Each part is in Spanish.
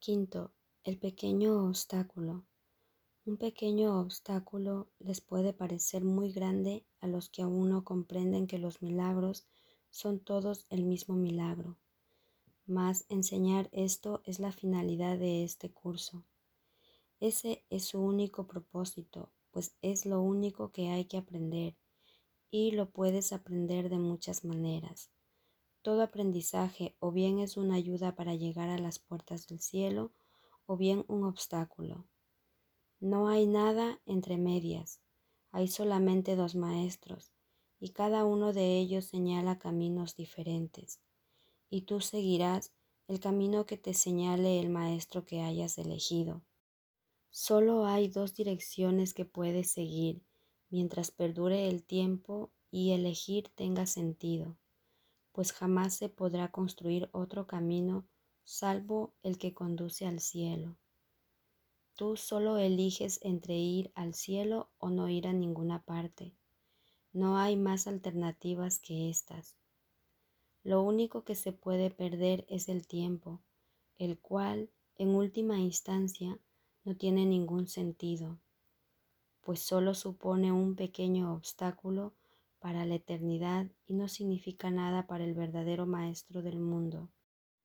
Quinto, el pequeño obstáculo. Un pequeño obstáculo les puede parecer muy grande a los que aún no comprenden que los milagros son todos el mismo milagro. Mas enseñar esto es la finalidad de este curso. Ese es su único propósito, pues es lo único que hay que aprender y lo puedes aprender de muchas maneras. Todo aprendizaje o bien es una ayuda para llegar a las puertas del cielo o bien un obstáculo. No hay nada entre medias, hay solamente dos maestros y cada uno de ellos señala caminos diferentes y tú seguirás el camino que te señale el maestro que hayas elegido. Solo hay dos direcciones que puedes seguir mientras perdure el tiempo y elegir tenga sentido, pues jamás se podrá construir otro camino salvo el que conduce al cielo. Tú solo eliges entre ir al cielo o no ir a ninguna parte. No hay más alternativas que estas. Lo único que se puede perder es el tiempo, el cual, en última instancia, no tiene ningún sentido, pues solo supone un pequeño obstáculo para la eternidad y no significa nada para el verdadero Maestro del mundo.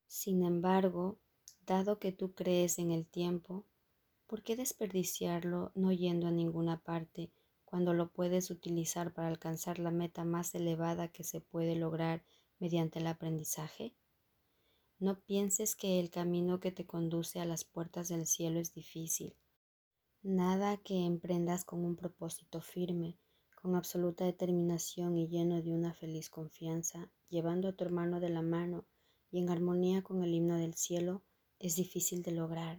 Sin embargo, dado que tú crees en el tiempo, ¿por qué desperdiciarlo no yendo a ninguna parte cuando lo puedes utilizar para alcanzar la meta más elevada que se puede lograr mediante el aprendizaje? No pienses que el camino que te conduce a las puertas del cielo es difícil. Nada que emprendas con un propósito firme, con absoluta determinación y lleno de una feliz confianza, llevando a tu hermano de la mano y en armonía con el himno del cielo, es difícil de lograr.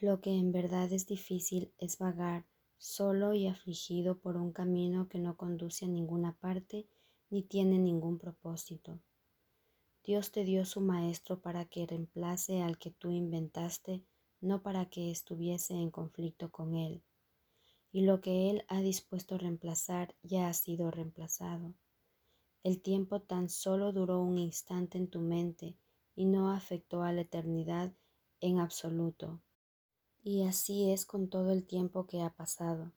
Lo que en verdad es difícil es vagar solo y afligido por un camino que no conduce a ninguna parte ni tiene ningún propósito. Dios te dio su maestro para que reemplace al que tú inventaste, no para que estuviese en conflicto con él. Y lo que él ha dispuesto reemplazar ya ha sido reemplazado. El tiempo tan solo duró un instante en tu mente y no afectó a la eternidad en absoluto. Y así es con todo el tiempo que ha pasado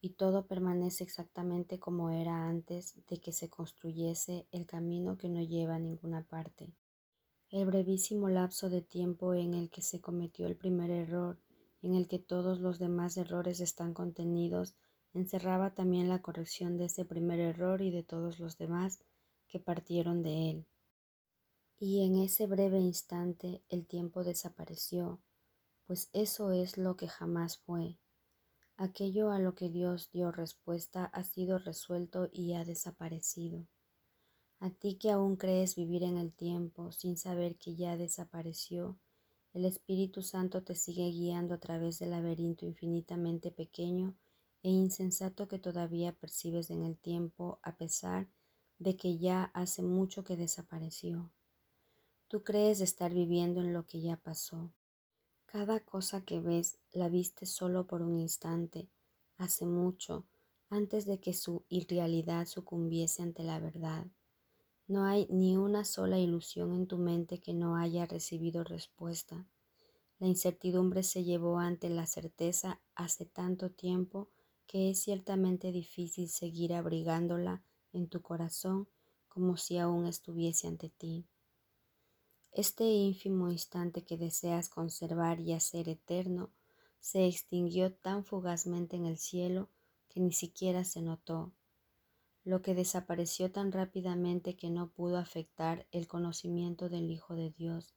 y todo permanece exactamente como era antes de que se construyese el camino que no lleva a ninguna parte. El brevísimo lapso de tiempo en el que se cometió el primer error, en el que todos los demás errores están contenidos, encerraba también la corrección de ese primer error y de todos los demás que partieron de él. Y en ese breve instante el tiempo desapareció, pues eso es lo que jamás fue, Aquello a lo que Dios dio respuesta ha sido resuelto y ha desaparecido. A ti que aún crees vivir en el tiempo sin saber que ya desapareció, el Espíritu Santo te sigue guiando a través del laberinto infinitamente pequeño e insensato que todavía percibes en el tiempo a pesar de que ya hace mucho que desapareció. Tú crees estar viviendo en lo que ya pasó, cada cosa que ves la viste solo por un instante, hace mucho, antes de que su irrealidad sucumbiese ante la verdad. No hay ni una sola ilusión en tu mente que no haya recibido respuesta. La incertidumbre se llevó ante la certeza hace tanto tiempo que es ciertamente difícil seguir abrigándola en tu corazón como si aún estuviese ante ti. Este ínfimo instante que deseas conservar y hacer eterno se extinguió tan fugazmente en el cielo que ni siquiera se notó, lo que desapareció tan rápidamente que no pudo afectar el conocimiento del Hijo de Dios,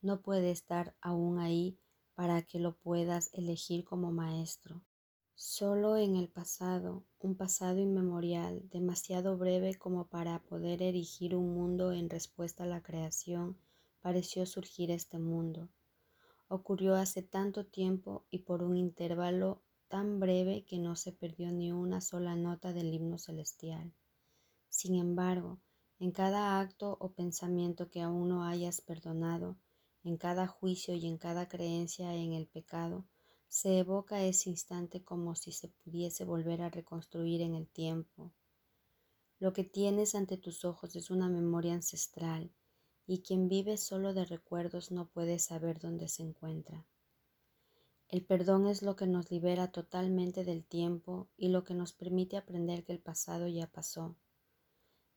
no puede estar aún ahí para que lo puedas elegir como maestro. Solo en el pasado, un pasado inmemorial, demasiado breve como para poder erigir un mundo en respuesta a la creación, pareció surgir este mundo. Ocurrió hace tanto tiempo y por un intervalo tan breve que no se perdió ni una sola nota del himno celestial. Sin embargo, en cada acto o pensamiento que aún no hayas perdonado, en cada juicio y en cada creencia en el pecado, se evoca ese instante como si se pudiese volver a reconstruir en el tiempo. Lo que tienes ante tus ojos es una memoria ancestral, y quien vive solo de recuerdos no puede saber dónde se encuentra. El perdón es lo que nos libera totalmente del tiempo y lo que nos permite aprender que el pasado ya pasó.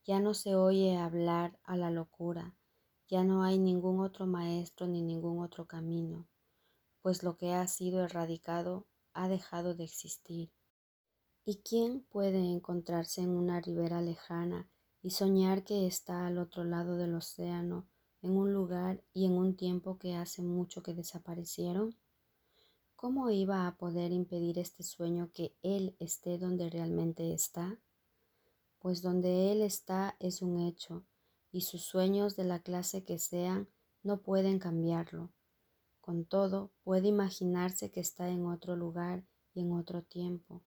Ya no se oye hablar a la locura, ya no hay ningún otro maestro ni ningún otro camino, pues lo que ha sido erradicado ha dejado de existir. ¿Y quién puede encontrarse en una ribera lejana y soñar que está al otro lado del océano, en un lugar y en un tiempo que hace mucho que desaparecieron? ¿Cómo iba a poder impedir este sueño que Él esté donde realmente está? Pues donde Él está es un hecho, y sus sueños de la clase que sean no pueden cambiarlo. Con todo, puede imaginarse que está en otro lugar y en otro tiempo.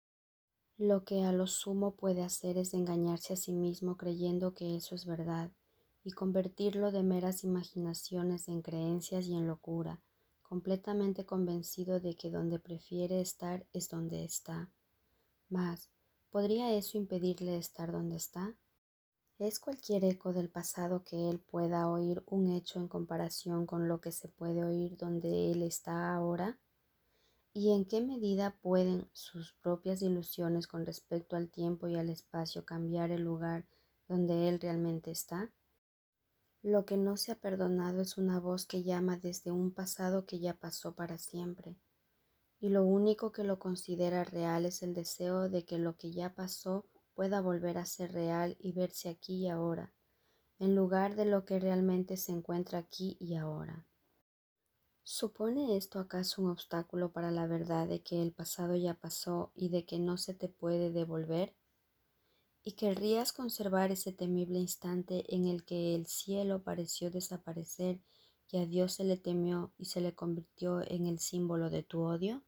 Lo que a lo sumo puede hacer es engañarse a sí mismo creyendo que eso es verdad y convertirlo de meras imaginaciones en creencias y en locura, completamente convencido de que donde prefiere estar es donde está. Mas, ¿podría eso impedirle estar donde está? ¿Es cualquier eco del pasado que él pueda oír un hecho en comparación con lo que se puede oír donde él está ahora? ¿Y en qué medida pueden sus propias ilusiones con respecto al tiempo y al espacio cambiar el lugar donde Él realmente está? Lo que no se ha perdonado es una voz que llama desde un pasado que ya pasó para siempre. Y lo único que lo considera real es el deseo de que lo que ya pasó pueda volver a ser real y verse aquí y ahora, en lugar de lo que realmente se encuentra aquí y ahora. ¿Supone esto acaso un obstáculo para la verdad de que el pasado ya pasó y de que no se te puede devolver? ¿Y querrías conservar ese temible instante en el que el cielo pareció desaparecer y a Dios se le temió y se le convirtió en el símbolo de tu odio?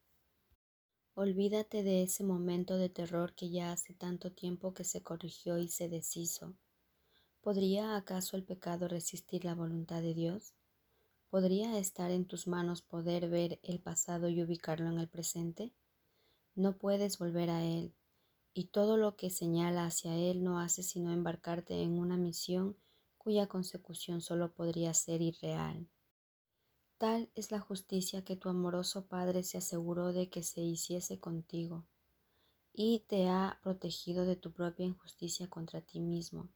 Olvídate de ese momento de terror que ya hace tanto tiempo que se corrigió y se deshizo. ¿Podría acaso el pecado resistir la voluntad de Dios? ¿Podría estar en tus manos poder ver el pasado y ubicarlo en el presente? No puedes volver a él, y todo lo que señala hacia él no hace sino embarcarte en una misión cuya consecución solo podría ser irreal. Tal es la justicia que tu amoroso Padre se aseguró de que se hiciese contigo, y te ha protegido de tu propia injusticia contra ti mismo.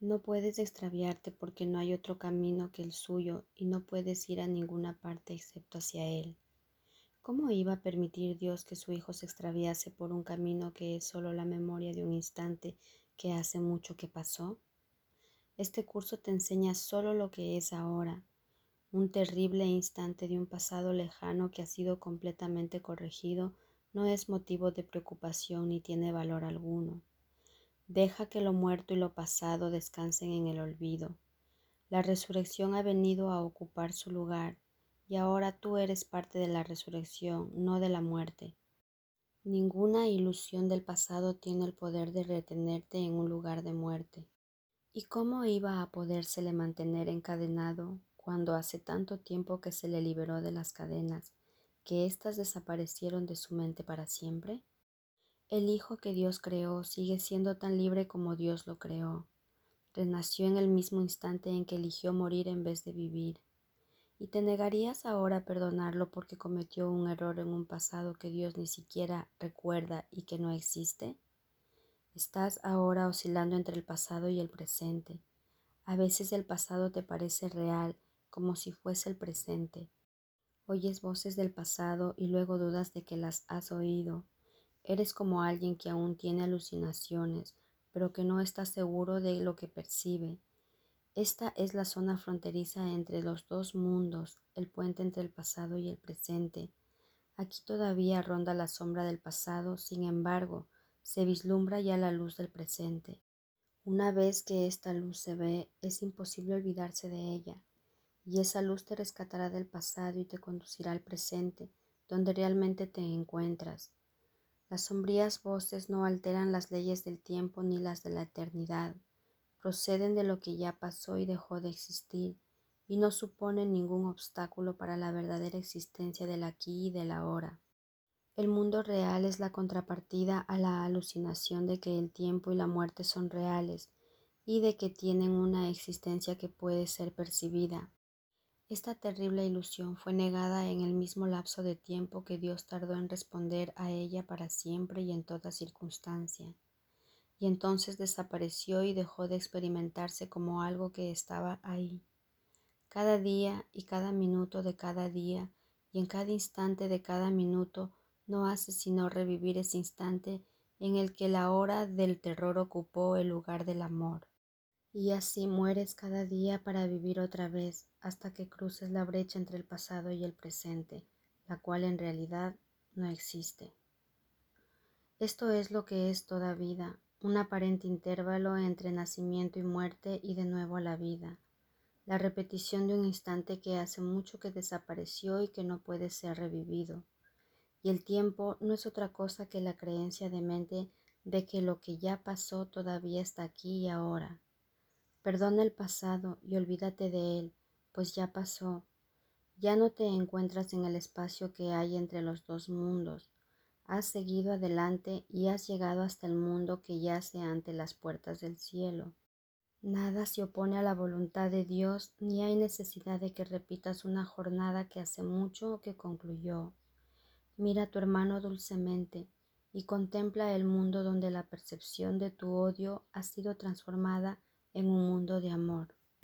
No puedes extraviarte porque no hay otro camino que el suyo y no puedes ir a ninguna parte excepto hacia él. ¿Cómo iba a permitir Dios que su Hijo se extraviase por un camino que es solo la memoria de un instante que hace mucho que pasó? Este curso te enseña solo lo que es ahora, un terrible instante de un pasado lejano que ha sido completamente corregido no es motivo de preocupación ni tiene valor alguno. Deja que lo muerto y lo pasado descansen en el olvido. La resurrección ha venido a ocupar su lugar y ahora tú eres parte de la resurrección, no de la muerte. Ninguna ilusión del pasado tiene el poder de retenerte en un lugar de muerte. ¿Y cómo iba a podérsele mantener encadenado cuando hace tanto tiempo que se le liberó de las cadenas, que éstas desaparecieron de su mente para siempre? El Hijo que Dios creó sigue siendo tan libre como Dios lo creó. Renació en el mismo instante en que eligió morir en vez de vivir. ¿Y te negarías ahora a perdonarlo porque cometió un error en un pasado que Dios ni siquiera recuerda y que no existe? Estás ahora oscilando entre el pasado y el presente. A veces el pasado te parece real, como si fuese el presente. Oyes voces del pasado y luego dudas de que las has oído Eres como alguien que aún tiene alucinaciones, pero que no está seguro de lo que percibe. Esta es la zona fronteriza entre los dos mundos, el puente entre el pasado y el presente. Aquí todavía ronda la sombra del pasado, sin embargo, se vislumbra ya la luz del presente. Una vez que esta luz se ve, es imposible olvidarse de ella, y esa luz te rescatará del pasado y te conducirá al presente, donde realmente te encuentras. Las sombrías voces no alteran las leyes del tiempo ni las de la eternidad. Proceden de lo que ya pasó y dejó de existir, y no suponen ningún obstáculo para la verdadera existencia del aquí y del ahora. El mundo real es la contrapartida a la alucinación de que el tiempo y la muerte son reales, y de que tienen una existencia que puede ser percibida. Esta terrible ilusión fue negada en el mismo lapso de tiempo que Dios tardó en responder a ella para siempre y en toda circunstancia. Y entonces desapareció y dejó de experimentarse como algo que estaba ahí. Cada día y cada minuto de cada día y en cada instante de cada minuto no hace sino revivir ese instante en el que la hora del terror ocupó el lugar del amor. Y así mueres cada día para vivir otra vez hasta que cruces la brecha entre el pasado y el presente, la cual en realidad no existe. Esto es lo que es toda vida, un aparente intervalo entre nacimiento y muerte y de nuevo la vida, la repetición de un instante que hace mucho que desapareció y que no puede ser revivido. Y el tiempo no es otra cosa que la creencia de mente de que lo que ya pasó todavía está aquí y ahora, Perdona el pasado y olvídate de él, pues ya pasó. Ya no te encuentras en el espacio que hay entre los dos mundos. Has seguido adelante y has llegado hasta el mundo que yace ante las puertas del cielo. Nada se opone a la voluntad de Dios, ni hay necesidad de que repitas una jornada que hace mucho que concluyó. Mira a tu hermano dulcemente y contempla el mundo donde la percepción de tu odio ha sido transformada en un mundo de amor.